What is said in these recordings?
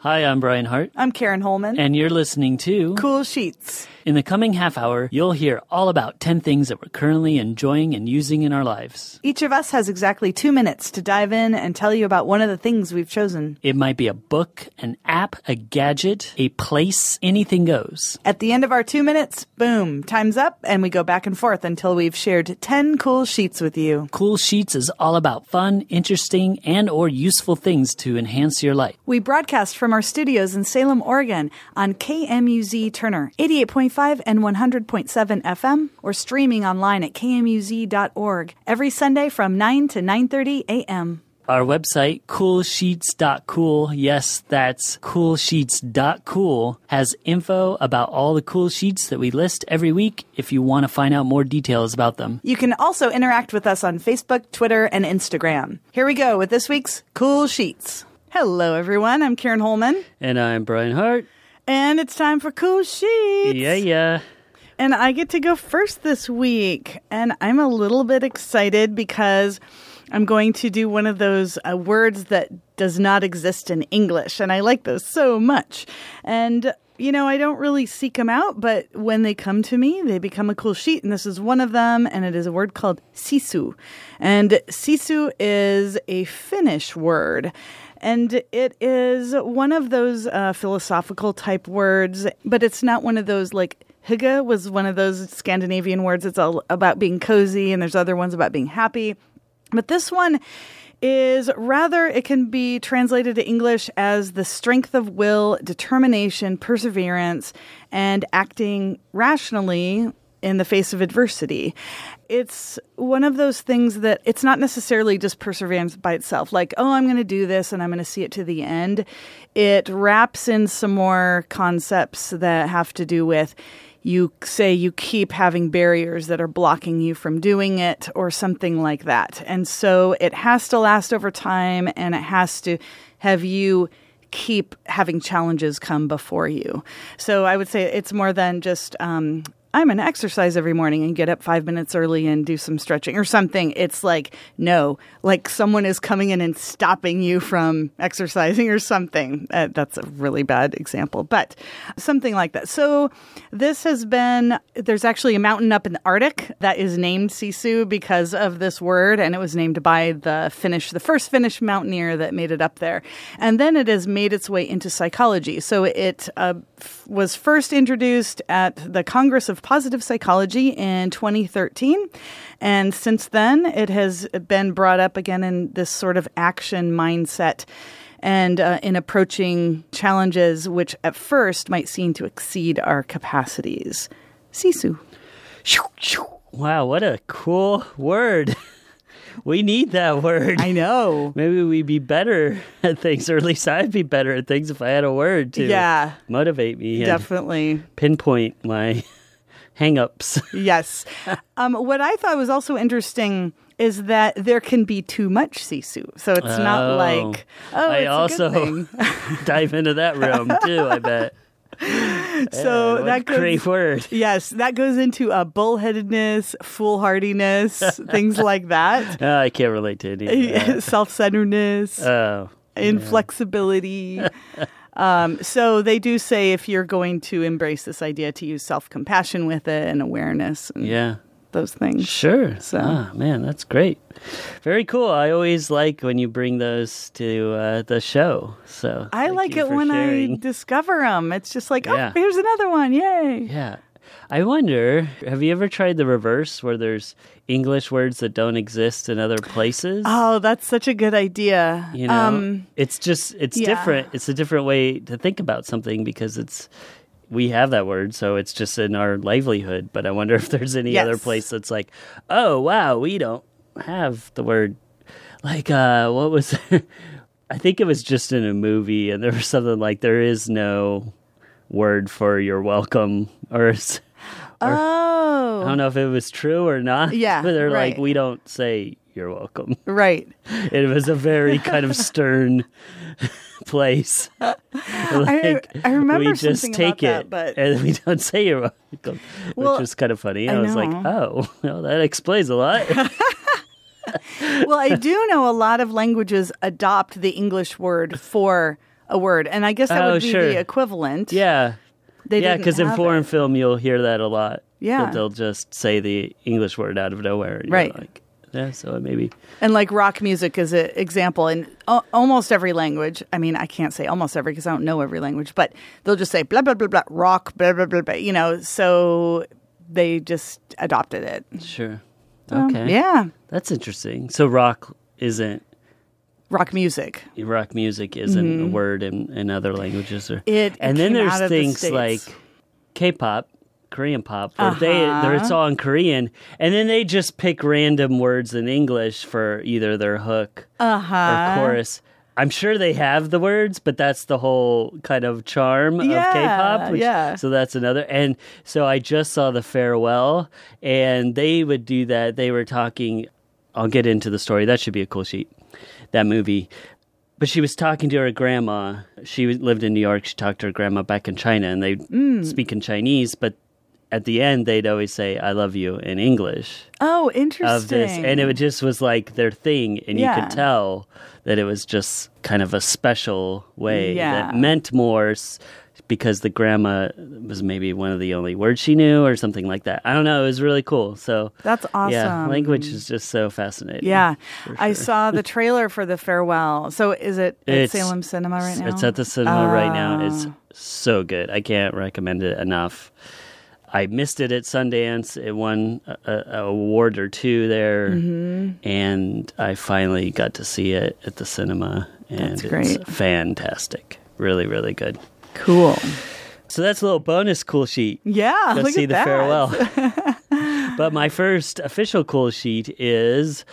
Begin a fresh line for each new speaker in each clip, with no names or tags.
Hi, I'm Brian Hart,
I'm Karen Holman.
and you're listening to.
cool Sheets.
In the coming half hour, you'll hear all about 10 things that we're currently enjoying and using in our lives.
Each of us has exactly two minutes to dive in and tell you about one of the things we've chosen.
It might be a book, an app, a gadget, a place, anything goes.
At the end of our two minutes, boom, time's up, and we go back and forth until we've shared 10 cool sheets with you.
Cool Sheets is all about fun, interesting, and or useful things to enhance your life.
We broadcast from our studios in Salem, Oregon on KMUZ Turner 88.5 and 100.7 FM or streaming online at kmuz.org every Sunday from 9 to 9:30 a.m.
Our website, coolsheets.cool, yes, that's coolsheets.cool, has info about all the cool sheets that we list every week if you want to find out more details about them.
You can also interact with us on Facebook, Twitter, and Instagram. Here we go with this week's Cool Sheets. Hello, everyone. I'm Karen Holman,
And I'm Brian Hart.
and it's time for Cool Sheets.
Yeah, yeah.
And I get to go first this week. And I'm a little bit excited because I'm going to do one of those uh, words that does not exist in English. And I like those so much. And, you know, I don't really seek them out, but when they come to me, they become a cool sheet. And this is one of them. And it is a word called sisu. And sisu is a Finnish word. And it is one of those uh, philosophical type words, but it's not one of those like hygge was one of those Scandinavian words. It's all about being cozy, and there's other ones about being happy. But this one is rather, it can be translated to English as the strength of will, determination, perseverance, and acting rationally in the face of adversity. It's one of those things that it's not necessarily just perseverance by itself, like, oh, I'm going to do this and I'm going to see it to the end. It wraps in some more concepts that have to do with you say you keep having barriers that are blocking you from doing it or something like that. And so it has to last over time and it has to have you keep having challenges come before you. So I would say it's more than just um, I'm going to exercise every morning and get up five minutes early and do some stretching or something. It's like, no, like someone is coming in and stopping you from exercising or something. Uh, that's a really bad example, but something like that. So this has been, there's actually a mountain up in the Arctic that is named Sisu because of this word, and it was named by the Finnish, the first Finnish mountaineer that made it up there. And then it has made its way into psychology. So it uh, was first introduced at the Congress of Positive Psychology in 2013. And since then, it has been brought up again in this sort of action mindset and uh, in approaching challenges which at first might seem to exceed our capacities. Sisu.
Wow, what a cool word. we need that word.
I know.
Maybe we'd be better at things, or at least I'd be better at things if I had a word to
Yeah.
motivate me and
Definitely.
pinpoint my hangups.
Yes. Um, what I thought was also interesting is that there can be too much sisu. So it's not
Oh.
like, oh,
I
it's
also
a good thing.
dive into that realm too, I bet.
so
What
that goes,
great word.
Yes, that goes into uh, bullheadedness, foolhardiness, things like that.
Oh, I can't relate to that.
Self-centeredness,
Oh,
inflexibility. um, so they do say if you're going to embrace this idea to use self-compassion with it and awareness and
yeah.
Those things.
Sure.
So-
Ah, man, that's great. Very cool. I always like when you bring those to uh, the show. So
I like it when I discover them. It's just like,
Yeah.
oh, here's another one. Yay.
Yeah. I wonder, have you ever tried the reverse where there's English words that don't exist in other places?
Oh, that's such a good idea.
you know,
Um,
it's just it's
yeah.
different. It's a different way to think about something because it's we have that word, so it's just in our livelihood. But I wonder if there's any other place that's like, oh wow, we don't have the word. Like, uh, what was? I think it was just in a movie, and there was something like there is no word for you're welcome, or it's-
oh.
I don't know if it was true or not.
Yeah,
but they're like, we don't say you're welcome.
Right.
It was a very kind of stern place.
I, I remember
we just take
about
it,
that, but
and we don't say you're welcome,
Well,
which was kind of funny. I,
I
was like, oh, well, that explains a lot.
well, I do know a lot of languages adopt the English word for a word, and I guess that
Oh,
would be
sure.
the equivalent.
Yeah.
They
yeah, because in foreign
it.
film you'll hear that a lot.
Yeah.
They'll just say the English word out of nowhere.
Right.
Like, yeah, so maybe.
And like rock music is an example in a- almost every language. I mean, I can't say almost every because I don't know every language, but they'll just say blah blah blah blah rock blah blah blah blah. You know, so they just adopted it.
Sure.
Um,
Okay.
yeah,
That's interesting. So rock isn't
rock music.
rock music isn't a word in, in other languages or
Mm-hmm. It
and then there's
the
things
States.
like K-pop, Korean pop, where they
Uh-huh.
they're it's all in Korean, and then they just pick random words in English for either their hook
Uh huh.
or chorus. I'm sure they have the words, but that's the whole kind of charm
Yeah,
of K-pop. which-
yeah.
So that's another. And so I just saw the farewell, and they would do that. They were talking. I'll get into the story. That should be a cool sheet. That movie. But she was talking to her grandma. She lived in New York. She talked to her grandma back in China, and they
Mm.
speak in Chinese. But at the end, they'd always say "I love you" in English
Oh, interesting.
of this, and it just was like their thing, and you could tell that it was just kind of a special way
Yeah.
that meant more because the grandma was maybe one of the only words she knew or something like that. I don't know. It was really cool. So
That's awesome.
yeah, language is just so fascinating.
Yeah,
for
I saw the trailer for the farewell. So is it at
It's-
Salem Cinema right now?
It's at the cinema right now. It's
Oh.
so good. I can't recommend it enough. I missed it at Sundance. It won a, award or two there,
Mm-hmm.
and I finally got to see it at the cinema, and
That's
it's fantastic. Really, really good.
cool.
So that's a little bonus cool sheet.
Yeah,
Go see the
that.
farewell. but my first official cool sheet is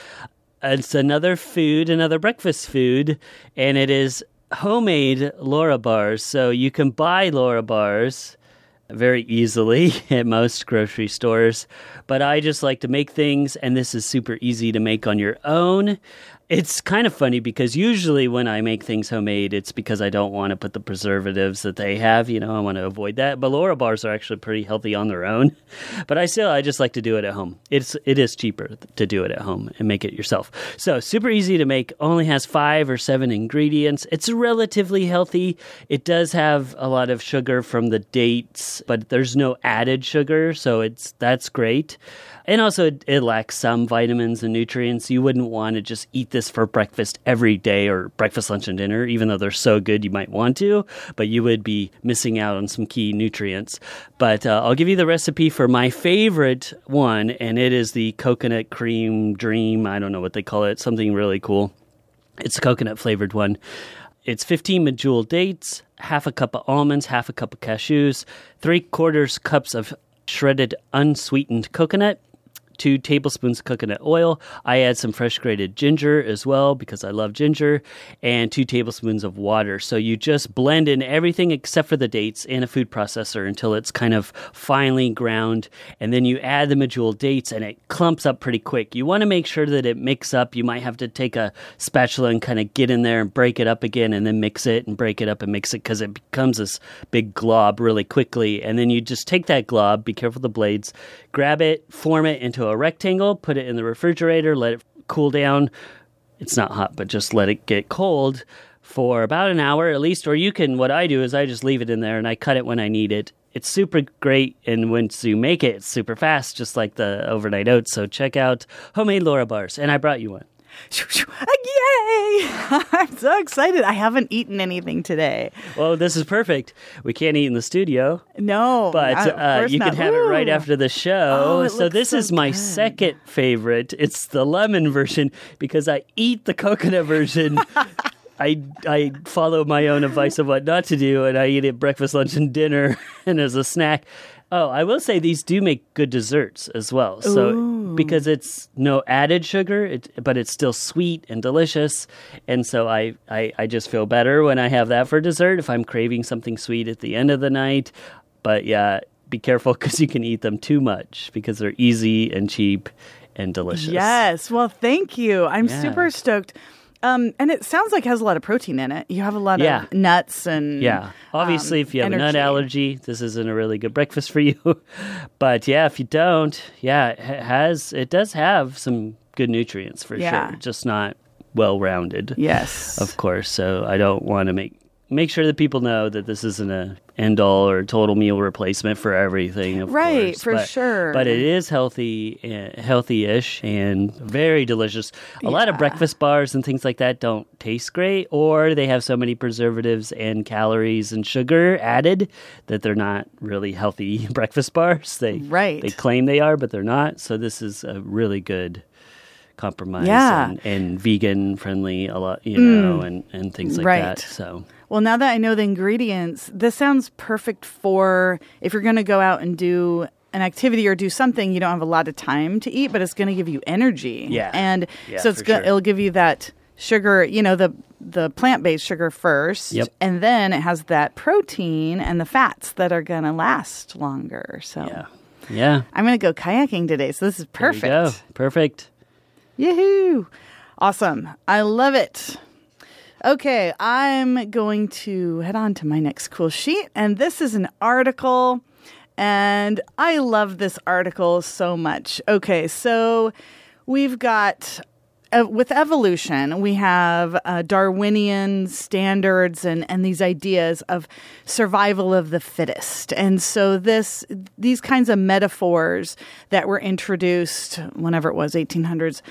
it's another food, another breakfast food, and it is homemade Larabars. So you can buy Larabars very easily at most grocery stores, but I just like to make things, and this is super easy to make on your own. It's kind of funny because usually when I make things homemade, it's because I don't want to put the preservatives that they have. You know, I want to avoid that. But Larabars are actually pretty healthy on their own. But I still, I just like to do it at home. It's it is cheaper to do it at home and make it yourself. So super easy to make. Only has five or seven ingredients. It's relatively healthy. It does have a lot of sugar from the dates, but there's no added sugar, so it's that's great. And also, it, it lacks some vitamins and nutrients. You wouldn't want to just eat this for breakfast every day or breakfast, lunch, and dinner, even though they're so good, you might want to, but you would be missing out on some key nutrients. But uh, I'll give you the recipe for my favorite one, and it is the coconut cream dream. I don't know what they call it, something really cool. It's a coconut flavored one. It's 15 medjool dates, half a cup of almonds, half a cup of cashews, three quarters cups of shredded unsweetened coconut, two tablespoons of coconut oil. I add some fresh grated ginger as well because I love ginger, and two tablespoons of water. So you just blend in everything except for the dates in a food processor until it's kind of finely ground, and then you add the medjool dates, and it clumps up pretty quick. You want to make sure that it mix up. You might have to take a spatula and kind of get in there and break it up again, and then mix it and break it up and mix it because it becomes this big glob really quickly. And then you just take that glob, be careful the blades, grab it, form it into a rectangle, put it in the refrigerator, let it cool down. It's not hot, but just let it get cold for about an hour at least. Or you can, what I do is I just leave it in there and I cut it when I need it. It's super great, and once you make it, it's super fast, just like the overnight oats. So check out homemade Larabars, and I brought you one.
Yay! I'm so excited. I haven't eaten anything today.
Well, this is perfect. We can't eat in the studio,
No,
but
of
uh, you can
not.
have it right after the show.
Oh,
so this
so
is my
good.
second favorite. It's the lemon version because I eat the coconut version. I I follow my own advice of what not to do, and I eat it breakfast, lunch, and dinner, and as a snack. Oh, I will say these do make good desserts as well. So because it's no added sugar, it, but it's still sweet and delicious, and so I, I I just feel better when I have that for dessert. If I'm craving something sweet at the end of the night, but yeah, be careful because you can eat them too much because they're easy and cheap and delicious.
Yes. Well, thank you. I'm
Yeah.
super stoked. Um, and it sounds like it has a lot of protein in it. You have a lot
Yeah.
of nuts and
Yeah. Obviously,
um,
if you have a nut allergy, this isn't a really good breakfast for you. but yeah, if you don't, yeah, it has it does have some good nutrients for
Yeah.
sure. Just not well rounded.
Yes.
Of course. So I don't want to make make sure that people know that this isn't a end all or total meal replacement for everything. Of
Right,
course.
for
But-
sure.
But it is healthy, uh, healthy-ish, and very delicious. A lot of breakfast bars and things like that don't taste great, or they have so many preservatives and calories and sugar added that they're not really healthy breakfast bars. They
Right.
they claim they are, but they're not. So this is a really good compromise
Yeah. Mm.
and, and vegan friendly a lot you know and, and things like
Right.
that so
Well, now that I know the ingredients, this sounds perfect for if you're going to go out and do an activity or do something you don't have a lot of time to eat, but it's going to give you energy.
Yeah.
and
Yeah,
so it's go-
sure.
it'll give you that sugar, you know, the the plant based sugar first,
Yep.
and then it has that protein and the fats that are going to last longer. So
yeah yeah
I'm going to go kayaking today. So this is perfect.
perfect
Yahoo! Awesome. I love it. Okay, I'm going to head on to my next cool sheet. And this is an article. And I love this article so much. Okay, so we've got. Uh, with evolution, we have uh, Darwinian standards and, and these ideas of survival of the fittest. And so this these kinds of metaphors that were introduced whenever it was 1800s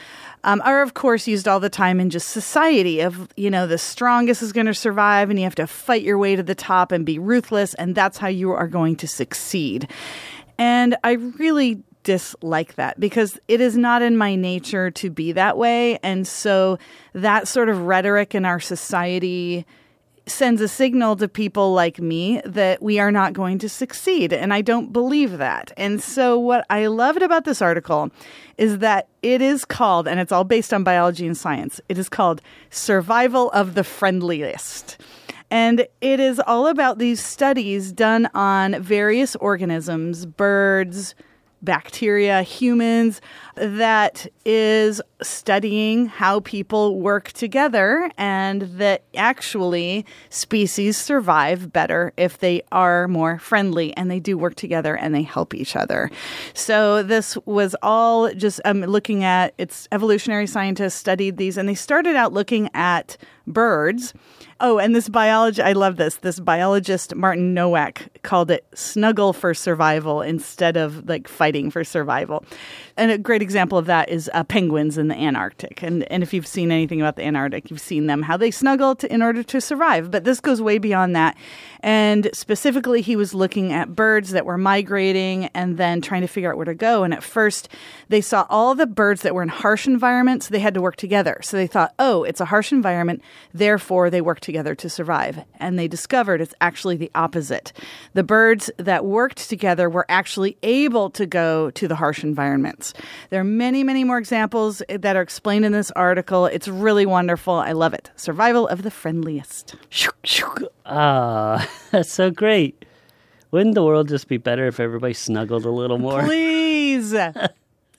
um, are of course used all the time in just society of you know the strongest is going to survive and you have to fight your way to the top and be ruthless and that's how you are going to succeed. And i really dislike that because it is not in my nature to be that way. And so that sort of rhetoric in our society sends a signal to people like me that we are not going to succeed. And I don't believe that. And so, what I loved about this article is that it is called, and it's all based on biology and science, it is called Survival of the Friendliest. And it is all about these studies done on various organisms, birds, bacteria, humans, that is studying how people work together and that actually species survive better if they are more friendly and they do work together and they help each other. So this was all just um, looking at it's evolutionary scientists studied these and they started out looking at birds. Oh, and this biology, I love this. This biologist, Martin Nowak, called it snuggle for survival instead of like fighting for survival. And a great example of that is uh, penguins in the Antarctic. And, and if you've seen anything about the Antarctic, you've seen them, how they snuggle to, in order to survive. But this goes way beyond that. And specifically, he was looking at birds that were migrating and then trying to figure out where to go. And at first, they saw all the birds that were in harsh environments, they had to work together. So they thought, oh, it's a harsh environment, therefore they work together to survive. And they discovered it's actually the opposite. The birds that worked together were actually able to go to the harsh environments. There are many, many more examples that are explained in this article. It's really wonderful. I love it. Survival of the friendliest.
ah that's so great wouldn't the world just be better if everybody snuggled a little more
Please.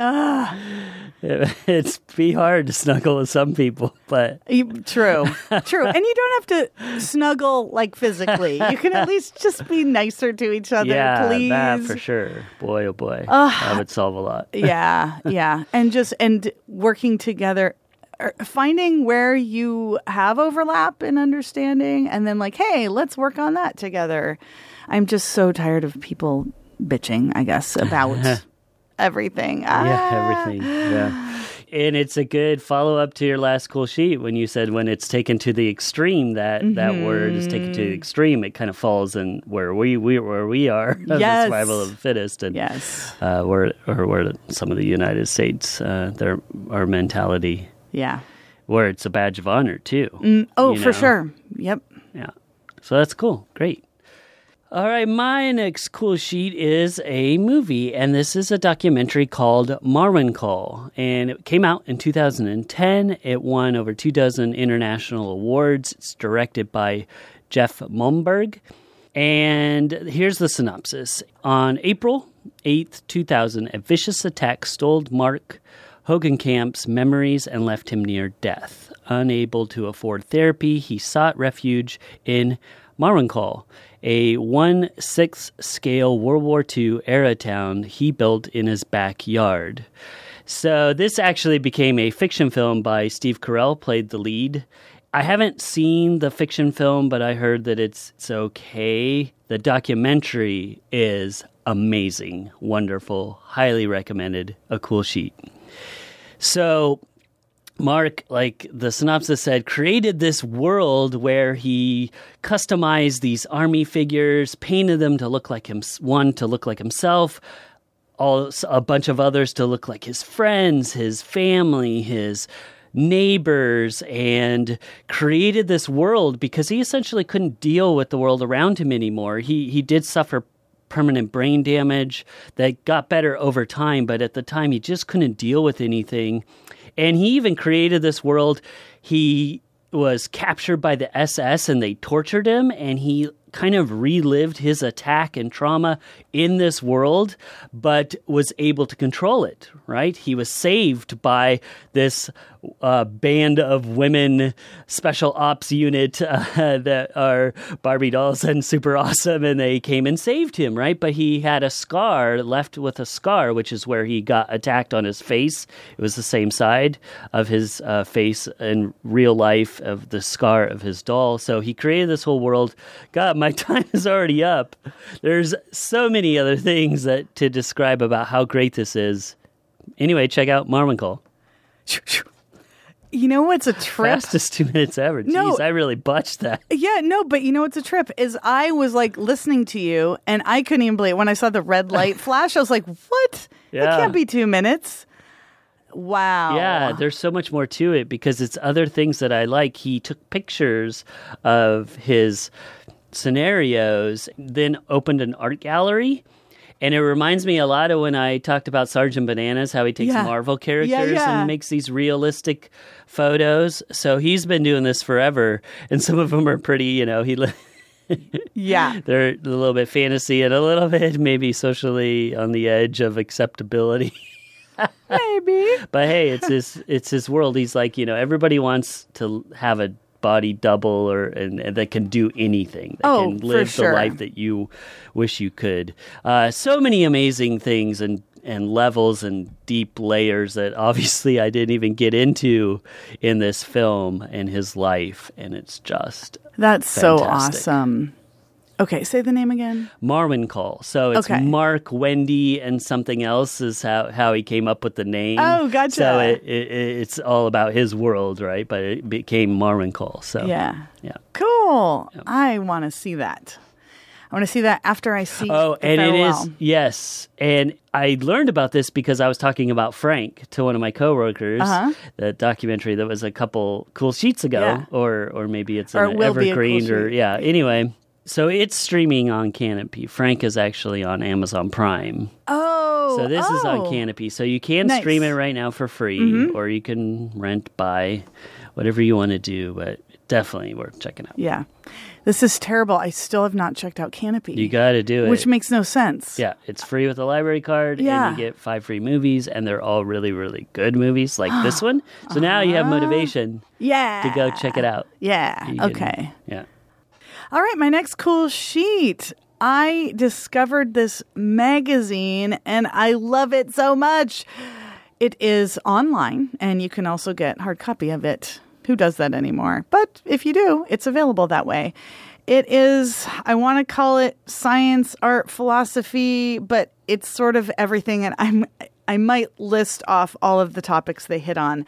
it's be hard to snuggle with some people but
True, true, and you don't have to snuggle like physically. You can at least just be nicer to each other,
yeah
please.
that for sure boy oh boy that would solve a lot
yeah, yeah, and just and working together, er, finding where you have overlap in understanding, and then like, hey, let's work on that together. I'm just so tired of people bitching. I guess about everything.
Yeah,
Ah.
everything. Yeah. And it's a good follow up to your last cool sheet when you said when it's taken to the extreme that that word is taken to the
Mm-hmm.
extreme it kind of falls in where we, we where we are
Yes.
survival of the fittest and
Yes.
uh, where or where some of the United States uh, their our mentality
Yeah.
where it's a badge of honor too.
Oh,
you
for sure. Yep.
Yeah. So that's cool. Great. All right, my next cool sheet is a movie, and this is a documentary called Marwencol, and it came out in 2010. It won over two dozen international awards. It's directed by Jeff Malmberg, and here's the synopsis: On April 8th, 2000, a vicious attack stole Mark Hogancamp's memories and left him near death. Unable to afford therapy, he sought refuge in Marwencol, a 1 6 scale World War II era town he built in his backyard. So, this actually became a fiction film by Steve Carell, played the lead. I haven't seen the fiction film, but I heard that it's it's okay. The documentary is amazing, wonderful, highly recommended, a cool sheet. So Mark, like the synopsis said, created this world where he customized these army figures, painted them to look like him, one to look like himself, all a bunch of others to look like his friends, his family, his neighbors, and created this world because he essentially couldn't deal with the world around him anymore. He he did suffer permanent brain damage that got better over time, but at the time he just couldn't deal with anything and he even created this world. He was captured by the SS and they tortured him, and he kind of relived his attack and trauma in this world, but was able to control it, right? He was saved by this uh, band of women special ops unit uh, that are Barbie dolls and super awesome, and they came and saved him, right? But he had a scar, left with a scar, which is where he got attacked on his face. It was the same side of his uh, face in real life of the scar of his doll. So he created this whole world. God, my time is already up. There's so many other things that to describe about how great this is. Anyway, check out Marwencol.
You know what's a trip?
Fastest two minutes ever. Jeez,
No.
I really botched that.
Yeah, no, but you know what's a trip is I was like listening to you and I couldn't even believe it. when I saw the red light flash. I was like, "What? It can't be two minutes." Wow.
Yeah, there's so much more to it because it's other things that I like. He took pictures of his scenarios, then opened an art gallery. And it reminds me a lot of when I talked about Sergeant Bananas, how he takes
Yeah.
Marvel characters
yeah.
and makes these realistic photos. So he's been doing this forever, and some of them are pretty. You know, he
yeah.
they're a little bit fantasy and a little bit maybe socially on the edge of acceptability.
Maybe.
But hey, it's his it's his world. He's like, you know, everybody wants to have a body double or and, and that can do anything. That
Oh,
can live
sure.
the life that you wish you could. Uh, so many amazing things and and levels and deep layers that obviously I didn't even get into in this film and his life and it's just
That's so awesome. Okay, say the name again.
Marwencol. So it's
Okay.
Mark, Wendy, and something else is how, how he came up with the name.
Oh, gotcha.
So it, it, it's all about his world, right? But it became Marwencol. So
Yeah.
yeah.
Cool. I want to see that. I want to see that after I see.
Oh, and it
farewell.
is yes. And I learned about this because I was talking about Frank to one of my coworkers.
Uh-huh.
The documentary that was a couple cool sheets ago,
Yeah.
or or maybe it's
Or
an
it a cool
evergreen, or yeah. Anyway, so it's streaming on Kanopy. Frank is actually on Amazon Prime.
Oh.
So this is on
oh.
Kanopy. So you can
Nice. Mm-hmm.
stream it right now for free, or you can rent, buy, whatever you want to do. But definitely worth checking out.
Yeah. This is terrible. I still have not checked out Kanopy.
You got to do it.
which makes no sense.
yeah, it's free with a library card,
Yeah.
and you get five free movies, and they're all really, really good movies, like this one. So now you have motivation
Yeah.
to go check it out.
Yeah.
Can-
Okay.
Yeah.
All right, my next cool sheet. I discovered this magazine and I love it so much. It is online and you can also get hard copy of it. Who does that anymore? But if you do, it's available that way. It is I want to call it science, art, philosophy, but it's sort of everything and I'm I might list off all of the topics they hit on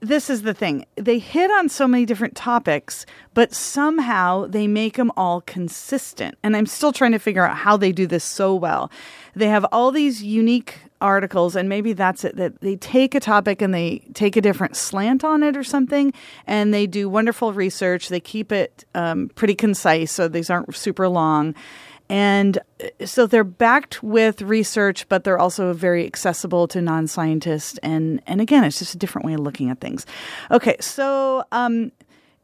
this is the thing. They hit on so many different topics, but somehow they make them all consistent. And I'm still trying to figure out how they do this so well. They have all these unique articles, and maybe that's it that they take a topic and they take a different slant on it or something, and they do wonderful research. They keep it um, pretty concise, so these aren't super long. And uh, so they're backed with research, but they're also very accessible to non scientists. And, and again, it's just a different way of looking at things. Okay, so um,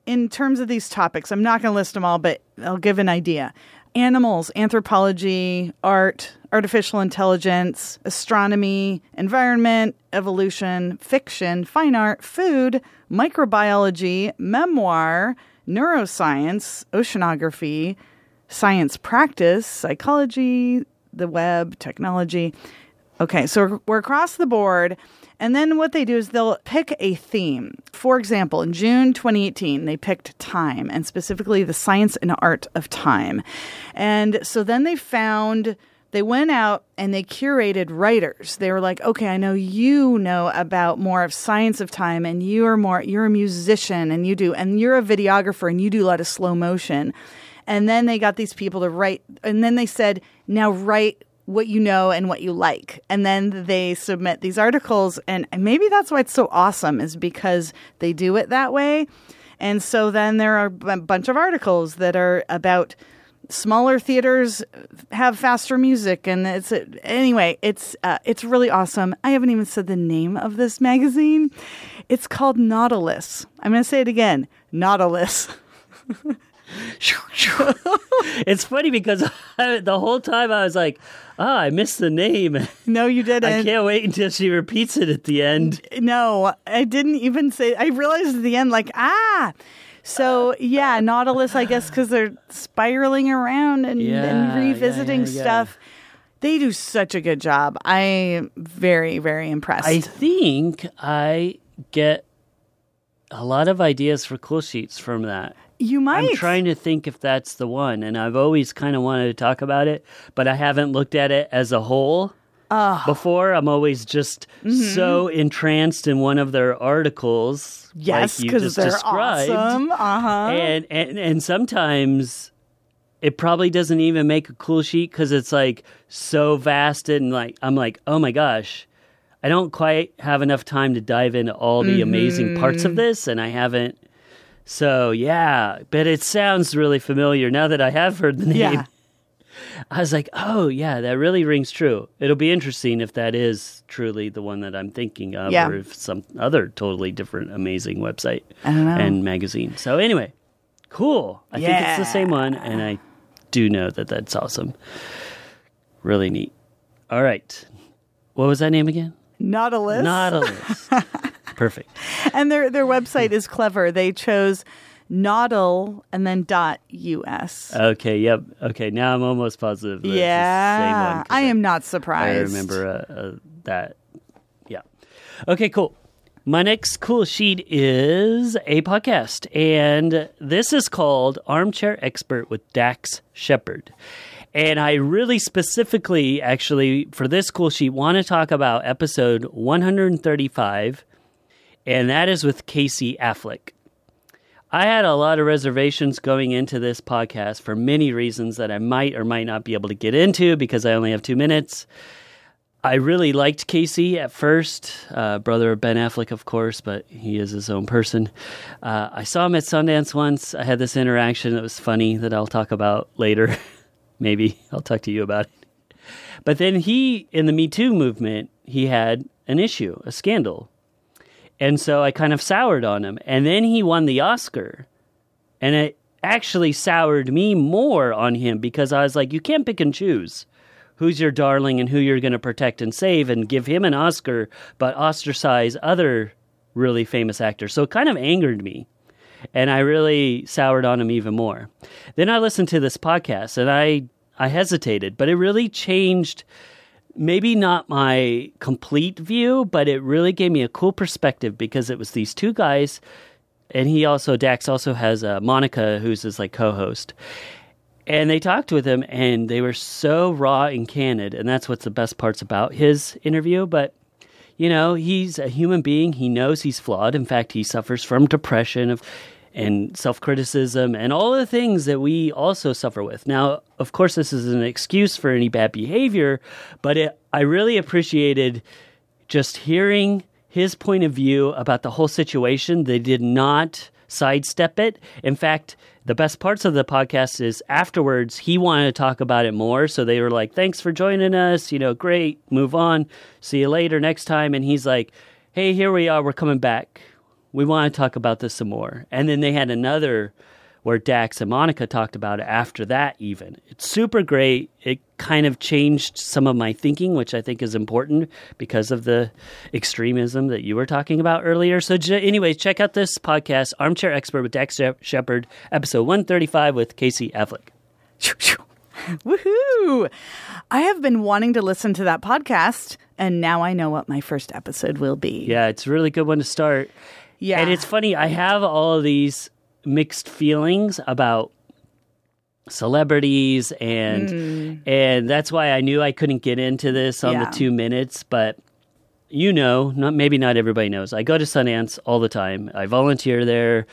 in terms of these topics, I'm not going to list them all, but I'll give an idea animals, anthropology, art, artificial intelligence, astronomy, environment, evolution, fiction, fine art, food, microbiology, memoir, neuroscience, oceanography science practice, psychology, the web, technology. Okay, so we're- across the board. And then what they do is they'll pick a theme. For example, in June 2018, they picked time and specifically the science and art of time. And so then they found, they went out and they curated writers. They were like, okay, I know you know about more of science of time and you're more, you're a musician and you do, and you're a videographer and you do a lot of slow motion. And then they got these people to write, and then they said, now write what you know and what you like. And then they submit these articles. And maybe that's why it's so awesome, is because they do it that way. And so then there are a bunch of articles that are about smaller theaters have faster music and it's anyway it's uh, it's really awesome i haven't even said the name of this magazine it's called nautilus i'm going to say it again nautilus
it's funny because I, the whole time I was like, "Ah, I missed the name."
no you didn't
I can't wait until she repeats it at the end.
No, I didn't even say. I realized at the end, like, ah. So yeah, Nautilus, I guess, because they're spiraling around and,
Yeah,
and revisiting
yeah, yeah.
stuff. They do such a good job. I'm very, very impressed.
I think I get a lot of ideas for cool sheets from that.
you might.
I'm trying to think if that's the one, and I've always kind of wanted to talk about it, but I haven't looked at it as a whole. Before, I'm always just
Mm-hmm.
so entranced in one of their articles.
yes, because
just
they're
described.
awesome. Uh huh.
and and and sometimes it probably doesn't even make a cool sheet because it's like so vast and like I'm like oh my gosh I don't quite have enough time to dive into all the amazing parts
Mm-hmm.
of this and I haven't so yeah but it sounds really familiar now that I have heard the name
Yeah.
I was like oh yeah that really rings true it'll be interesting if that is truly the one that I'm thinking of
Yeah.
or if some other totally different amazing website
I don't know.
and magazine. So anyway, cool. I think it's the same one, and I do know that that's awesome. Really neat. All right, what was that name again?
Nautilus.
Nautilus. Perfect.
and their their website is clever. They chose Nautil and then dot us.
Okay. Yep. Okay. Now I'm almost positive. that it's the same
yeah,
one, 'cause
I am not surprised.
I remember uh, uh, that. Yeah. Okay, cool. My next cool sheet is a podcast, and this is called Armchair Expert with Dax Shepard. And I really specifically, actually, for this cool sheet, want to talk about episode 135, and that is with Casey Affleck. I had a lot of reservations going into this podcast for many reasons that I might or might not be able to get into because I only have two minutes. I really liked Casey at first, uh, brother of Ben Affleck, of course, but he is his own person. Uh, I saw him at Sundance once. I had this interaction that was funny that I'll talk about later. Maybe I'll talk to you about it. But then he, in the Me Too movement, he had an issue, a scandal. And so I kind of soured on him. And then he won the Oscar. And it actually soured me more on him because I was like, you can't pick and choose who's your darling and who you're going to protect and save and give him an Oscar, but ostracize other really famous actors. So it kind of angered me. And I really soured on him even more. Then I listened to this podcast and I, I hesitated, but it really changed maybe not my complete view, but it really gave me a cool perspective because it was these two guys, and he also Dax also has uh, Monica, who's his like co-host, and they talked with him, and they were so raw and candid, and that's what's the best parts about his interview. But you know, he's a human being. He knows he's flawed. In fact, he suffers from depression of and self-criticism and all the things that we also suffer with. Now, of course, this is an excuse for any bad behavior, but it, I really appreciated just hearing his point of view about the whole situation. They did not sidestep it. In fact, the best parts of the podcast is afterwards he wanted to talk about it more. So they were like, thanks for joining us. You know, great. Move on. See you later next time. And he's like, hey, here we are. We're coming back. We want to talk about this some more. And then they had another where Dax and Monica talked about it after that, even. It's super great. It kind of changed some of my thinking, which I think is important because of the extremism that you were talking about earlier. So, anyways, check out this podcast, Armchair Expert with Dax Shep- Shepard, episode 135 with Casey Affleck.
Woohoo! I have been wanting to listen to that podcast, and now I know what my first episode will be.
Yeah, it's a really good one to start.
Yeah.
And it's funny, I have all of these mixed feelings about celebrities and and that's why I knew I couldn't get into this on.
Yeah.
the 2 minutes, but you know, not maybe not everybody knows. I go to Sundance all the time. I volunteer there.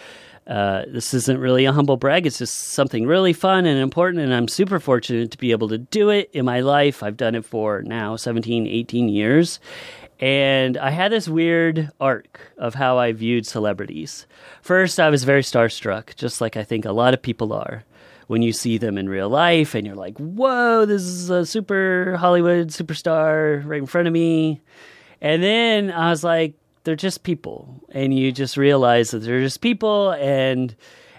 Uh, this isn't really a humble brag. It's just something really fun and important, and I'm super fortunate to be able to do it in my life. I've done it for now 17, 18 years. And I had this weird arc of how I viewed celebrities. First, I was very starstruck, just like I think a lot of people are when you see them in real life and you're like, whoa, this is a super Hollywood superstar right in front of me. And then I was like, they're just people. And you just realize that they're just people. And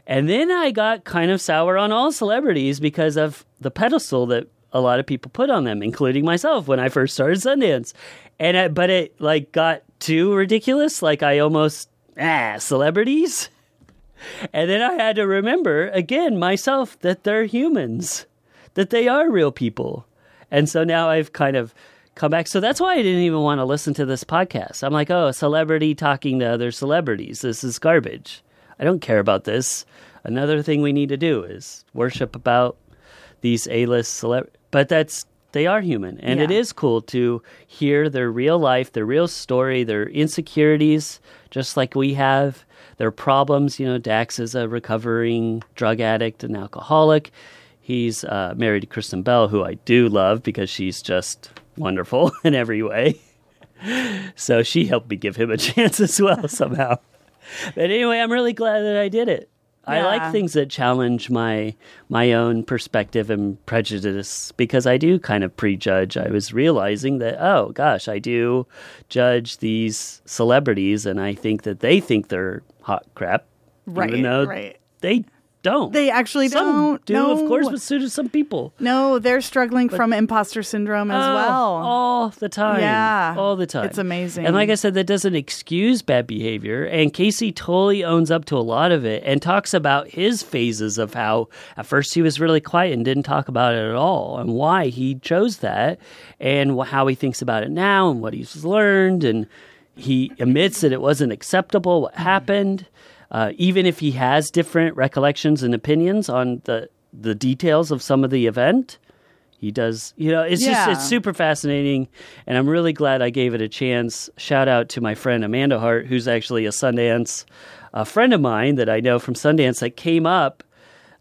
and then I got kind of sour on all celebrities because of the pedestal that a lot of people put on them, including myself when I first started Sundance. And I, but it like got too ridiculous. Like I almost ah celebrities. And then I had to remember again myself that they're humans, that they are real people. And so now I've kind of come back. So that's why I didn't even want to listen to this podcast. I'm like, oh, a celebrity talking to other celebrities. This is garbage. I don't care about this. Another thing we need to do is worship about these A-list celeb. But that's they are human, and it
Yeah.
is cool to hear their real life, their real story, their insecurities, just like we have. Their problems. You know, Dax is a recovering drug addict and alcoholic. He's uh, married to Kristen Bell, who I do love because she's just wonderful in every way. So she helped me give him a chance as well somehow. But anyway, I'm really glad that I did it. I like things that challenge my my own perspective and prejudice because I do kind of prejudge. I was realizing that oh gosh, I do judge these celebrities and I think that they think they're hot crap,
Right,
Even though
right.
they don't.
They actually
some
don't.
do,
no.
of course, but so do some people.
No, they're struggling from imposter syndrome as
Oh,
well.
all the time.
Yeah.
all the time.
It's amazing.
And like I said, that doesn't excuse bad behavior. And Casey totally owns up to a lot of it and talks about his phases of how at first he was really quiet and didn't talk about it at all, and why he chose that, and how he thinks about it now, and what he's learned, and he admits that it wasn't acceptable what happened. Uh, even if he has different recollections and opinions on the the details of some of the event, he does. You know, it's
Yeah.
just it's super fascinating, and I'm really glad I gave it a chance. Shout out to my friend Amanda Hart, who's actually a Sundance a friend of mine that I know from Sundance that came up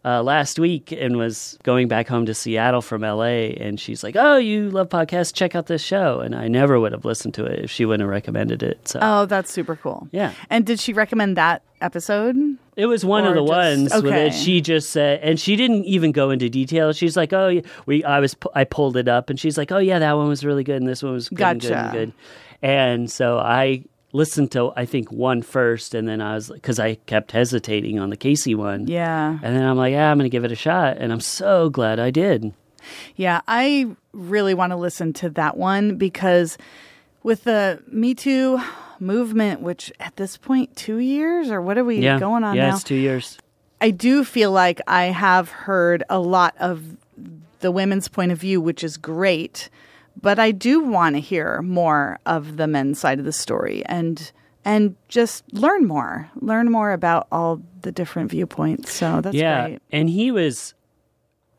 uh, last week and was going back home to Seattle from LA, and she's like, "Oh, you love podcasts? Check out this show." And I never would have listened to it if she wouldn't have recommended it. So
Oh, that's super cool.
Yeah.
And did she recommend that episode?
It was one of the
just-
ones
okay.
that she just said, and she didn't even go into detail. She's like, "Oh, yeah, we," I was, I pulled it up, and she's like, "Oh, yeah, that one was really good, and this one was good, and good, and good." And so I listened to, I think, one first, and then I was because I kept hesitating on the Casey one,
Yeah.
and then I'm like, "Yeah, I'm going to give it a shot," and I'm so glad I did.
Yeah, I really want to listen to that one because with the Me Too movement, which at this point, two years or what are we
Yeah,
going on
yeah,
now?
it's two years.
I do feel like I have heard a lot of the women's point of view, which is great, but I do want to hear more of the men's side of the story and and just learn more, learn more about all the different viewpoints. So that's
yeah,
great.
and he was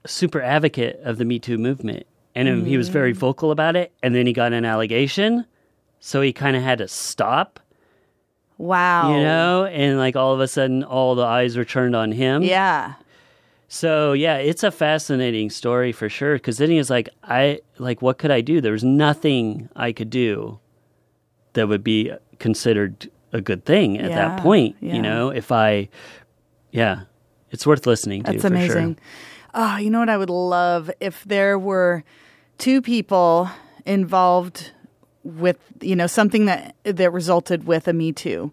a super advocate of the Me Too movement, and he was
Mm.
very vocal about it. And then he got an allegation, so he kind of had to stop,
Wow.
you know. And like all of a sudden, all the eyes were turned on him.
Yeah.
So yeah, it's a fascinating story for sure. Because then he was like, I like, what could I do? There was nothing I could do that would be considered a good thing at
Yeah,
that point.
yeah.
You know, if I, yeah, it's worth listening to.
That's
for sure.
amazing. Oh, you know what I would love if there were two people involved with you know something that that resulted with a Me Too,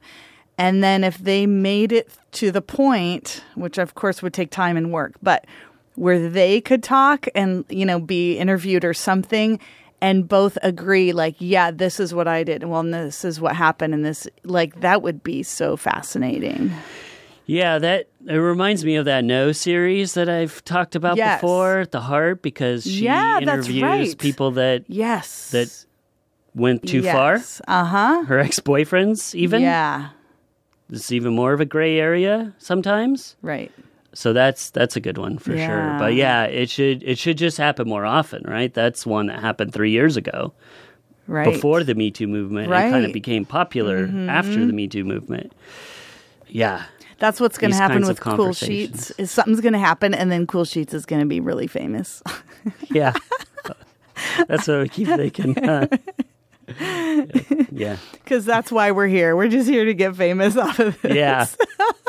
and then if they made it to the point, which of course would take time and work, but where they could talk and you know be interviewed or something. And both agree, like, yeah, this is what I did. And well, and this is what happened. And this, like, that would be so fascinating.
Yeah, that it reminds me of that No series that I've talked about
Yes.
before, The Heart, because she
Yeah,
interviews
right.
people that
Yes.
that went too far.
Uh huh.
Her ex boyfriends, even.
Yeah.
It's even more of a gray area sometimes.
Right.
So that's that's a good one for
Yeah.
sure. But yeah, it should it should just happen more often, right? That's one that happened three years ago,
Right.
before the Me Too movement, Right. It
kind
of became popular after the Me Too movement. Yeah,
That's what's going to happen with Cool. Sheets. Is something's going to happen, and then Cool Sheets is going to be really famous.
yeah. that's what we keep thinking. huh? yeah,
Because that's why we're here. We're just here to get famous off of this.
yeah,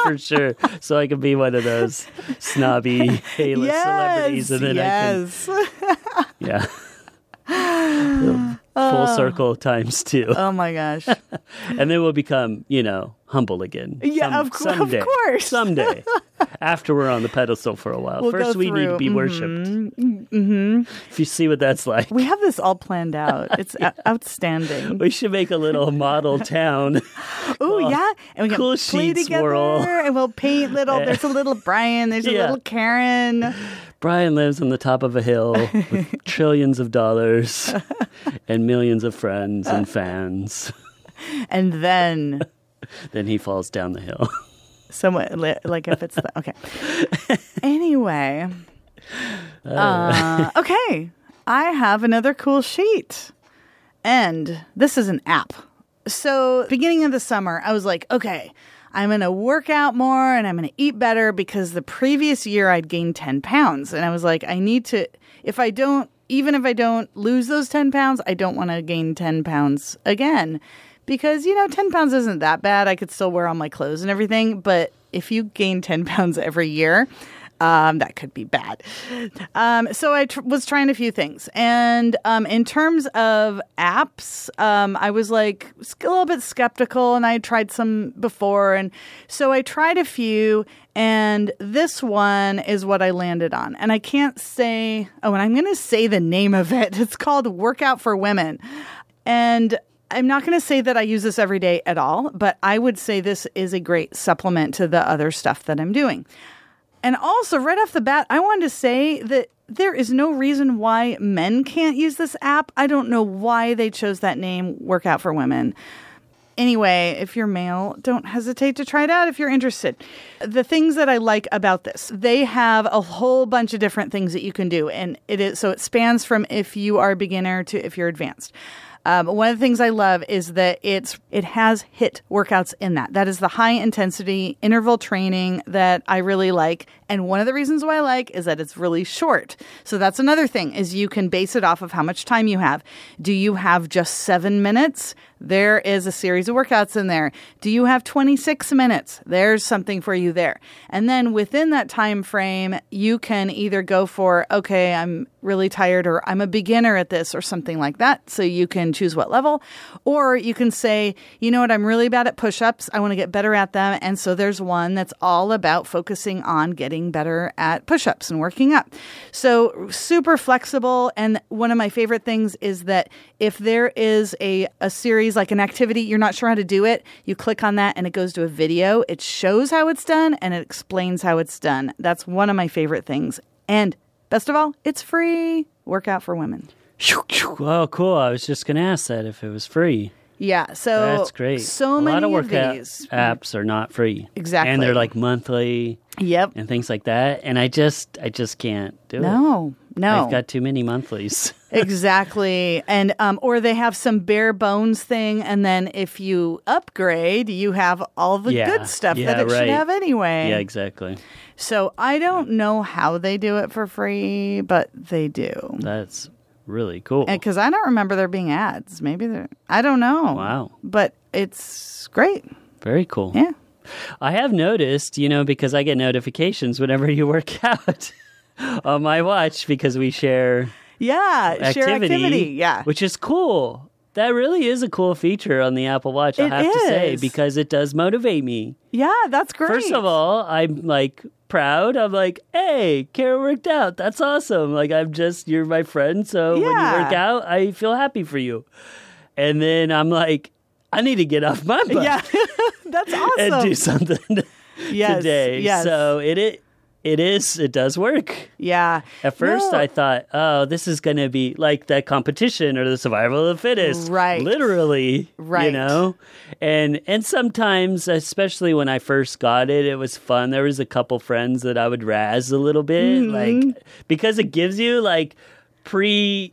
for sure. So I can be one of those snobby A-list
Yes.
celebrities, and then
yes.
I can, yeah. Full oh. circle times two.
oh my gosh.
and then we'll become, you know, humble again.
Yeah, of cour- of
someday,
course.
Someday, after we're on the pedestal for a while.
We'll
First, we need to be worshipped. Mm-hmm. If you see what that's like,
We have this all planned out. It's o- outstanding.
we should make a little model town.
Oh yeah, and we can
Cool
play
Sheets
together,
swirl.
and we'll paint little. There's a little Brian. There's a
Yeah.
little Karen.
Brian lives on the top of a hill with trillions of dollars and millions of friends and fans.
And then
Then he falls down the hill.
Somewhat li- like if it's the okay. Anyway, uh, okay, I have another cool sheet, and this is an app. So, beginning of the summer, I was like, okay, I'm going to work out more and I'm going to eat better because the previous year I'd gained 10 pounds. And I was like, I need to, if I don't, even if I don't lose those 10 pounds, I don't want to gain 10 pounds again. Because, you know, 10 pounds isn't that bad. I could still wear all my clothes and everything. But if you gain 10 pounds every year, um, that could be bad. Um, so I tr- was trying a few things, and um, in terms of apps, um, I was like a little bit skeptical, and I tried some before, and so I tried a few, and this one is what I landed on, and I can't say. Oh, and I'm going to say the name of it. It's called Workout for Women, and. I'm not going to say that I use this every day at all, but I would say this is a great supplement to the other stuff that I'm doing. And also, right off the bat, I wanted to say that there is no reason why men can't use this app. I don't know why they chose that name, Workout for Women. Anyway, if you're male, don't hesitate to try it out if you're interested. The things that I like about this, they have a whole bunch of different things that you can do. And it is so it spans from if you are a beginner to if you're advanced. Um, one of the things I love is that it's it has HIIT workouts in that. That is the high intensity interval training that I really like. And one of the reasons why I like is that it's really short. So that's another thing is you can base it off of how much time you have. Do you have just seven minutes? There is a series of workouts in there. Do you have 26 minutes? There's something for you there. And then within that time frame, you can either go for, okay, I'm really tired or I'm a beginner at this or something like that. So you can choose what level. Or you can say, you know what, I'm really bad at push ups. I want to get better at them. And so there's one that's all about focusing on getting better at push ups and working up. So super flexible. And one of my favorite things is that if there is a, a series like an activity, you're not sure how to do it, you click on that and it goes to a video. It shows how it's done and it explains how it's done. That's one of my favorite things. And best of all, it's free. Workout for women.
Oh, cool. I was just going to ask that if it was free.
Yeah, so
That's great.
So
a
many
lot of
of these.
apps are not free.
Exactly.
And they're like monthly
Yep.
and things like that. And I just, I just can't do it.
No, no.
I've got too many monthlies.
exactly and um, or they have some bare bones thing and then if you upgrade you have all the
Yeah,
good stuff
yeah,
that it should have anyway
yeah, exactly.
so i don't know how they do it for free but they do
That's really cool.
because i don't remember there being ads maybe there i don't know
Wow.
but it's great
Very cool.
yeah
I have noticed, you know, because I get notifications whenever you work out on my watch because we share
yeah share
activity,
activity yeah
which is cool. That really is a cool feature on the Apple Watch, I have to say, because it does motivate me.
yeah that's great
First of all, I'm like proud. I'm like, hey, Kara worked out. That's awesome. Like, I'm just, you're my friend. So when you work out, I feel happy for you. And then I'm like, I need to get off my butt
yeah that's awesome
and do something.
Yes,
today.
yes.
So it, it it is it does work.
Yeah.
At first,
No.
I thought, oh, this is going to be like that competition or the survival of the fittest,
Right.
Literally,
Right.
You know, and and sometimes, especially when I first got it, it was fun. There was a couple friends that I would razz a little bit,
Mm-hmm.
like because it gives you like pre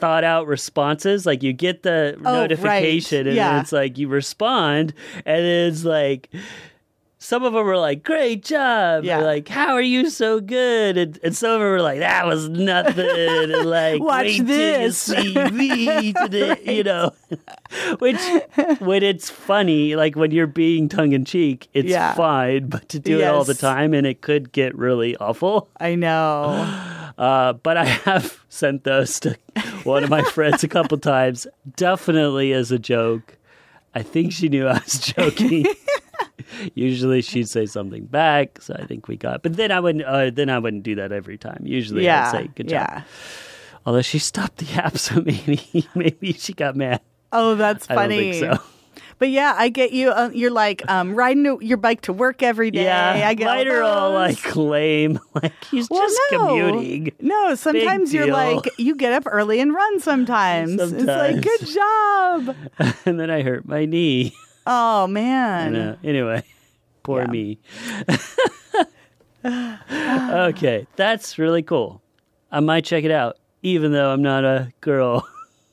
thought out responses like you get the
Oh, right.
notification and
Yeah.
it's like you respond and it's like some of them were like, "Great job!"
Yeah.
Or like, "How are you so good?" And, and some of them were like, "That was nothing." and like,
Watch
"Wait
this."
me today," you know. Which, when it's funny, like when you're being tongue in cheek, it's
Yeah.
fine. But to do it all the time, and it could get really awful.
I know.
Uh, but I have sent those to one of my friends a couple times, definitely as a joke. I think she knew I was joking. Usually she'd say something back, so I think we got. But then I wouldn't. Uh, then I wouldn't do that every time. Usually
yeah.
I'd say good job.
yeah.
Although she stopped the app, so maybe maybe she got mad.
Oh, that's
I don't
funny.
think so.
But yeah, I get you. Uh, you're like um, riding to- your bike to work every day.
Yeah,
I get
mine all like lame. Like he's
Well,
just
no.
commuting.
No, sometimes you're
deal.
like you get up early and run. Sometimes, it's like good job.
and then I hurt my knee.
Oh
And,
man,
uh, anyway, poor
Yeah.
me. okay, that's really cool. I might check it out, even though I'm not a girl.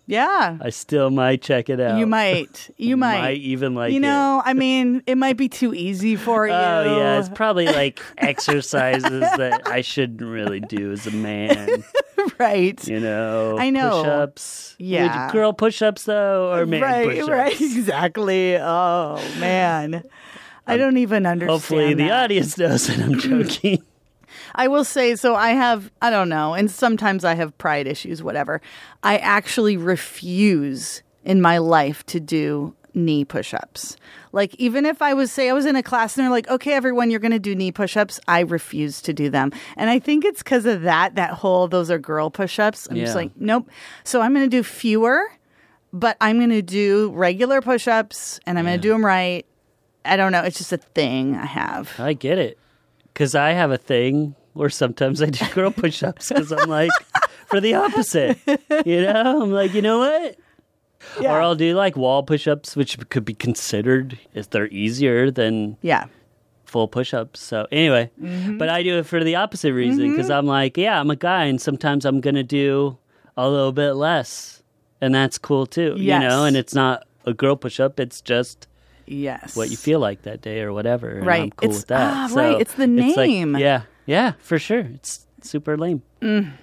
Yeah,
I still might check it out.
you might, you might.
even like
you
it.
know, I mean, it might be too easy for oh, you.
Oh yeah, it's probably like exercises that I shouldn't really do as a man.
right.
You know,
I know.
push-ups. Would
Yeah.
girl push-ups though, or man
right,
push-ups.
right, exactly. Oh man, I don't even understand.
Hopefully, the audience knows that I'm joking.
I will say so. I have, I don't know, and sometimes I have pride issues, whatever. I actually refuse in my life to do knee push ups. Like, even if I was, say, I was in a class and they're like, okay, everyone, you're going to do knee push ups, I refuse to do them. And I think it's because of that, that whole, those are girl push ups. I'm just like, nope. So I'm going to do fewer, but I'm going to do regular push ups and I'm going to do them right. I don't know. It's just a thing I have.
I get it. Because I have a thing where sometimes I do girl push ups because I'm like, for the opposite. You know, I'm like, you know what?
Yeah.
Or I'll do like wall push ups, which could be considered if they're easier than
Yeah.
full push ups. So, anyway,
Mm-hmm.
but I do it for the opposite reason because I'm like, yeah, I'm a guy and sometimes I'm going to do a little bit less. And that's cool too, you know, and it's not a girl push up, it's just
Yes.
what you feel like that day or whatever. And
Right.
I'm cool
It's-
with that.
ah,
So
right. It's the
like-
name.
yeah. Yeah, for sure. It's super lame.
Mm.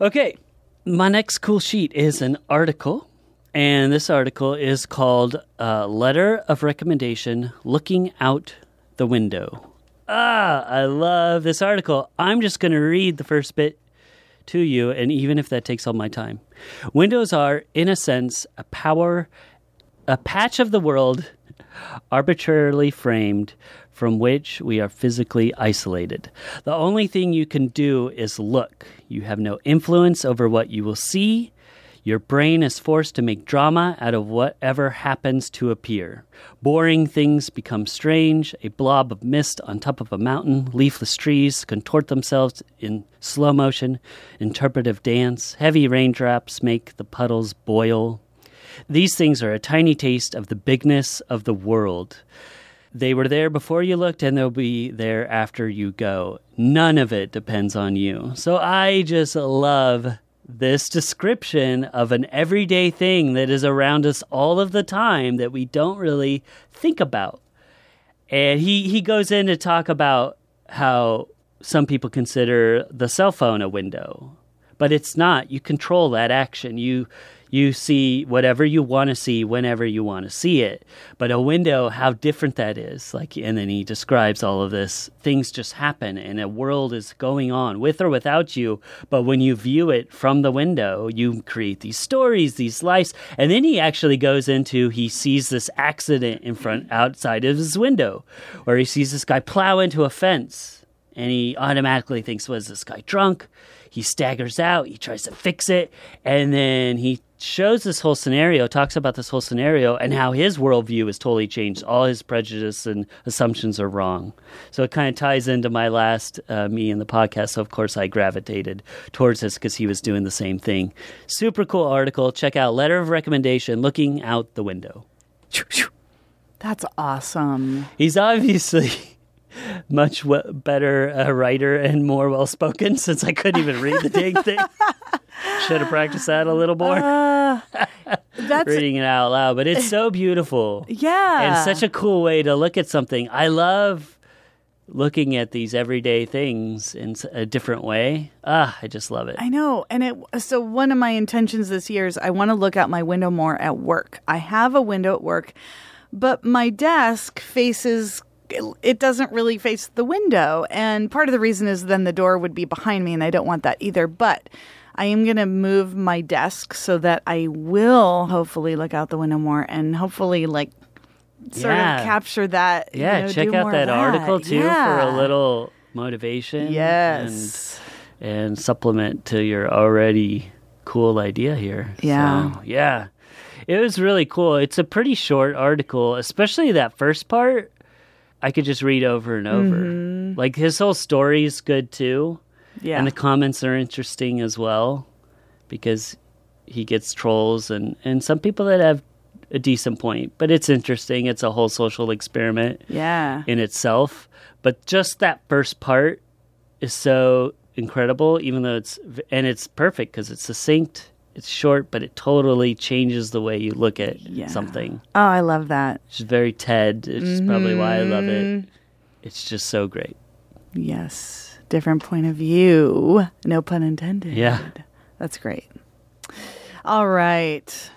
Okay. My next cool sheet is an article. And this article is called uh, Letter of Recommendation Looking Out the Window. Ah, I love this article. I'm just going to read the first bit to you, and even if that takes all my time. Windows are, in a sense, a power, a patch of the world arbitrarily framed from which we are physically isolated. The only thing you can do is look. You have no influence over what you will see. Your brain is forced to make drama out of whatever happens to appear. Boring things become strange. A blob of mist on top of a mountain, leafless trees contort themselves in slow motion, interpretive dance. Heavy raindrops make the puddles boil. These things are a tiny taste of the bigness of the world. They were there before you looked, and they'll be there after you go. None of it depends on you. So I just love this description of an everyday thing that is around us all of the time that we don't really think about. And he, he goes in to talk about how some people consider the cell phone a window, but it's not. You control that action. You you see whatever you want to see whenever you want to see it. But a window, how different that is. Like and then he describes all of this. Things just happen and a world is going on with or without you. But when you view it from the window, you create these stories, these lives. And then he actually goes into he sees this accident in front outside of his window where he sees this guy plow into a fence and he automatically thinks, was this guy drunk? He staggers out, he tries to fix it, and then he shows this whole scenario, talks about this whole scenario, and how his worldview is totally changed. All his prejudice and assumptions are wrong. So it kind of ties into my last uh, me in the podcast. So of course I gravitated towards this because he was doing the same thing. Super cool article. Check out letter of recommendation. Looking out the window.
That's awesome.
He's obviously much w- better uh, writer and more well spoken since I couldn't even read the dang thing. Should have practiced that a little more.
Uh, that's
reading it out loud, but it's so beautiful.
yeah.
And such a cool way to look at something. I love looking at these everyday things in a different way. Ah, I just love it.
I know. And it so one of my intentions this year is I want to look out my window more at work. I have a window at work, but my desk faces it doesn't really face the window. And part of the reason is then the door would be behind me and I don't want that either. But I am going to move my desk so that I will hopefully look out the window more and hopefully like sort
Yeah.
of capture that. you
yeah,
know,
check out that,
of
article too for a little motivation.
Yes.
And, and supplement to your already cool idea here.
Yeah.
So, yeah. It was really cool. It's a pretty short article, especially that first part. I could just read over and over. Mm-hmm. Like his whole story is good too.
Mm-hmm. yeah.
And the comments are interesting as well because he gets trolls and, and some people that have a decent point. But it's interesting. It's a whole social experiment
yeah.
in itself. But just that first part is so incredible, even though it's, and it's perfect because it's succinct, it's short, but it totally changes the way you look at
Yeah.
something.
Oh, I love that.
It's very TED, which is probably why I love it.
Mm-hmm.
It's just so great.
Yes. Different point of view. No pun intended.
Yeah.
That's great. All right.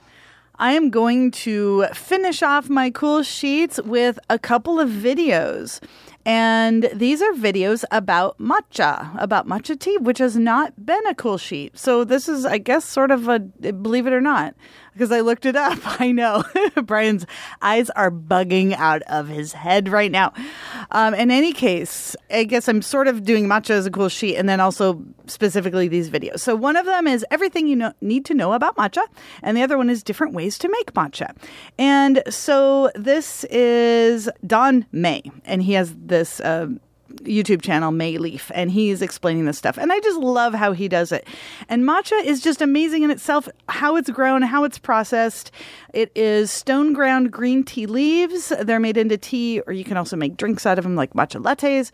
I am going to finish off my cool sheets with a couple of videos. And these are videos about matcha, about matcha tea, which has not been a cool sheet. So this is, I guess, sort of a believe it or not, because I looked it up. I know Brian's eyes are bugging out of his head right now. Um, in any case, I guess I'm sort of doing matcha as a cool sheet, and then also specifically these videos. So one of them is everything you know, need to know about matcha, and the other one is different ways to make matcha. And so this is Don Mei, and he has this. Uh, YouTube channel Mei Leaf, and he's explaining this stuff. And I just love how he does it. And matcha is just amazing in itself how it's grown, how it's processed. It is stone ground green tea leaves. They're made into tea, or you can also make drinks out of them, like matcha lattes.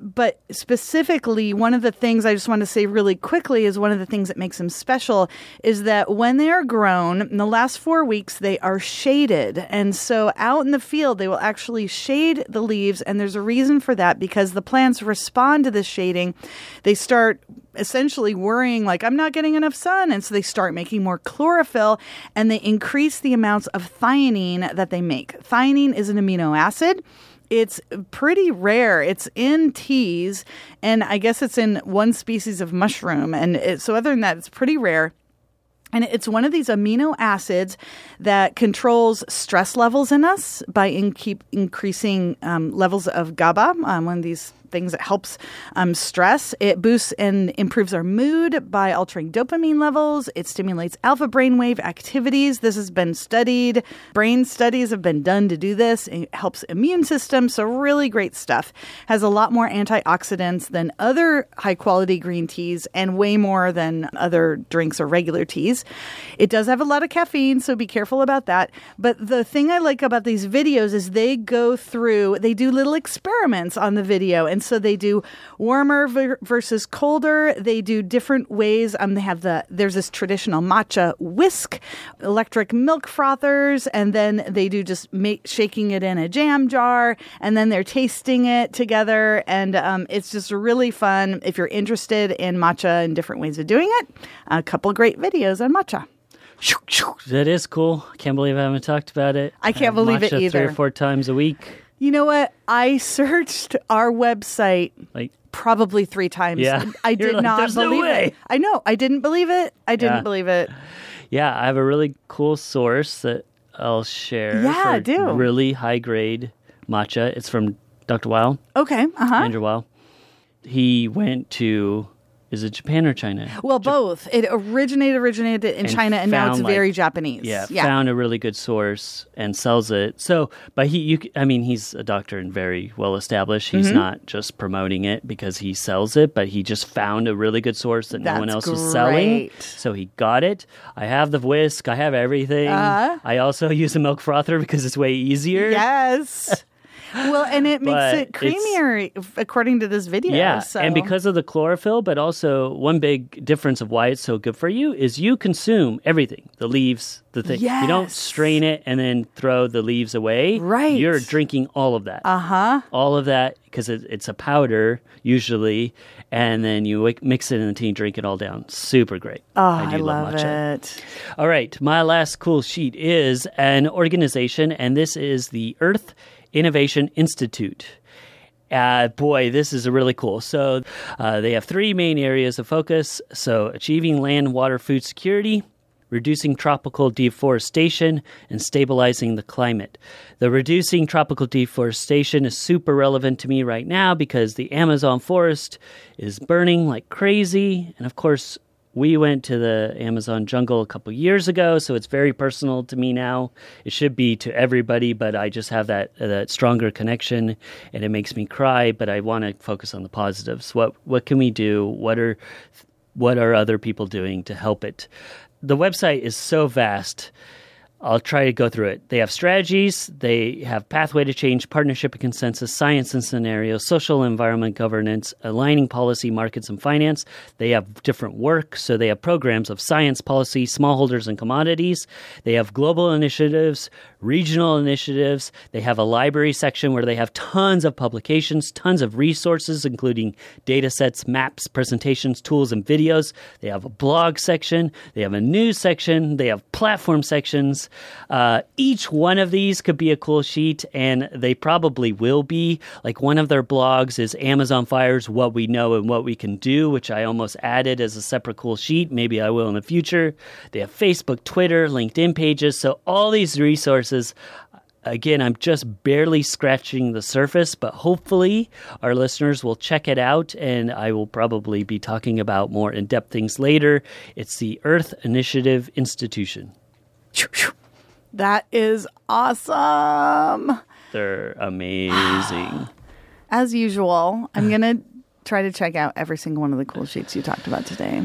But specifically, one of the things I just want to say really quickly is one of the things that makes them special is that when they are grown, in the last four weeks, they are shaded. And so out in the field, they will actually shade the leaves. And there's a reason for that because the plants respond to this shading. They start essentially worrying, like, I'm not getting enough sun. And so they start making more chlorophyll and they increase the amounts of theanine that they make. Theanine is an amino acid. It's pretty rare. It's in teas, and I guess it's in one species of mushroom. And it, so, other than that, it's pretty rare. And it's one of these amino acids that controls stress levels in us by in increasing um, levels of GABA, um, one of these things that helps um, stress. It boosts and improves our mood by altering dopamine levels. It stimulates alpha brainwave activities. This has been studied. Brain studies have been done to do this. It helps immune system. So really great stuff. Has a lot more antioxidants than other high quality green teas and way more than other drinks or regular teas. It does have a lot of caffeine, so be careful about that. But the thing I like about these videos is they go through, they do little experiments on the video. And so they do warmer ver- versus colder. They do different ways. Um, they have the, there's this traditional matcha whisk, electric milk frothers, and then they do just make, shaking it in a jam jar, and then they're tasting it together. And um, it's just really fun. If you're interested in matcha and different ways of doing it, a couple great videos on matcha.
That is cool. Can't believe I haven't talked about it.
I can't
have
believe it
either. Three or four times a week.
You know what? I searched our website
Like,
probably three times.
Yeah.
I did
like,
not
"There's no
believe it. I know. I didn't believe it. I didn't
Yeah.
believe it.
yeah, I have a really cool source that I'll share.
Yeah,
for
do.
Really high grade matcha. It's from Dr. Weil,
Okay. Uh huh.
Andrew Weil. He went to Is it Japan or China?
Well, both. It originated originated in
And
China, and now it's
like-
very Japanese.
Yeah,
yeah.
found a really good source and sells it. So, but he, you, I mean, he's a doctor and very well established.
Mm-hmm.
He's not just promoting it because he sells it, but he just found a really good source that no one
That's
else was selling. So he got it. I have the whisk. I have everything.
Uh-huh.
I also use a milk frother because it's way easier.
Yes. well, and it makes it creamier according to this video.
Yeah,
so.
and because of the chlorophyll, but also one big difference of why it's so good for you is you consume everything the leaves, the thing. You don't strain it and then throw the leaves away.
Right.
You're drinking all of that.
uh huh.
all of that because it, it's a powder usually, and then you mix it in the tea and drink it all down. Super great.
Oh,
I
I,
do
love
matcha.
it.
All right, my last cool sheet is an organization, and this is the Earth Innovation Institute. Uh, boy, this is really cool. So, uh, they have three main areas of focus. So, achieving land, water, food security, reducing tropical deforestation, and stabilizing the climate. The reducing tropical deforestation is super relevant to me right now because the Amazon forest is burning like crazy. And of course, we went to the Amazon jungle a couple years ago, so it's very personal to me now. It should be to everybody, but I just have that that stronger connection, and it makes me cry. But I want to focus on the positives. What what can we do? What are what are other people doing to help it? The website is so vast. I'll try to go through it. They have strategies, they have pathway to change, partnership and consensus, science and scenarios, social environment governance, aligning policy, markets, and finance. They have different work, so they have programs of science, policy, smallholders, and commodities. They have global initiatives, regional initiatives. They have a library section where they have tons of publications, tons of resources, including data sets, maps, presentations, tools, and videos. They have a blog section. They have a news section. They have platform sections. Uh, each one of these could be a cool sheet, and they probably will be. Like one of their blogs is Amazon Fires What We Know and What We Can Do, which I almost added as a separate cool sheet. Maybe I will in the future. They have Facebook, Twitter, LinkedIn pages. So all these resources again, I'm just barely scratching the surface, but hopefully our listeners will check it out and I will probably be talking about more in depth things later. It's the Earth Initiative Institution.
That is awesome.
They're amazing.
As usual, I'm going to try to check out every single one of the cool sheets you talked about today.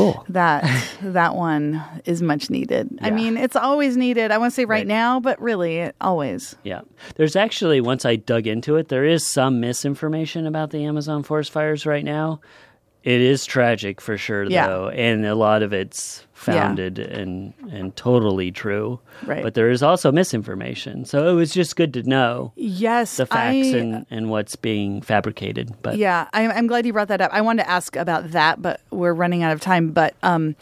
Cool.
That that one is much needed. I mean, it's always needed. I want to say right,
Right.
now, but really, it, always.
Yeah. There's actually, once I dug into it, there is some misinformation about the Amazon forest fires right now. It is tragic for sure,
Yeah.
though, and a lot of it's founded and and totally true.
Right.
But there is also misinformation, so it was just good to know
Yes,
the facts
I,
and and what's being fabricated. But
Yeah, I'm, I'm glad you brought that up. I wanted to ask about that, but we're running out of time. But um,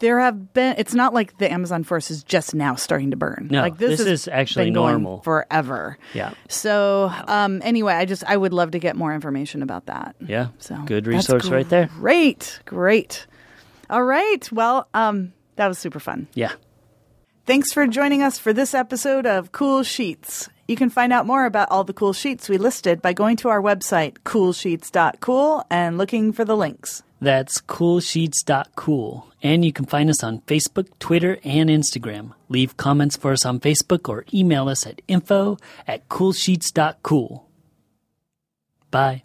there have been. It's not like the Amazon forest is just now starting to burn.
No,
like this,
this is actually normal.
forever.
Yeah.
So um, anyway, I just I would love to get more information about that.
yeah,
So
good resource right there.
Great, great. All right. Well, um, that was super fun.
Yeah.
Thanks for joining us for this episode of Cool Sheets. You can find out more about all the cool sheets we listed by going to our website, coolsheets.cool, and looking for the links.
That's coolsheets.cool. And you can find us on Facebook, Twitter, and Instagram. Leave comments for us on Facebook or email us at info at coolsheets.cool. Bye.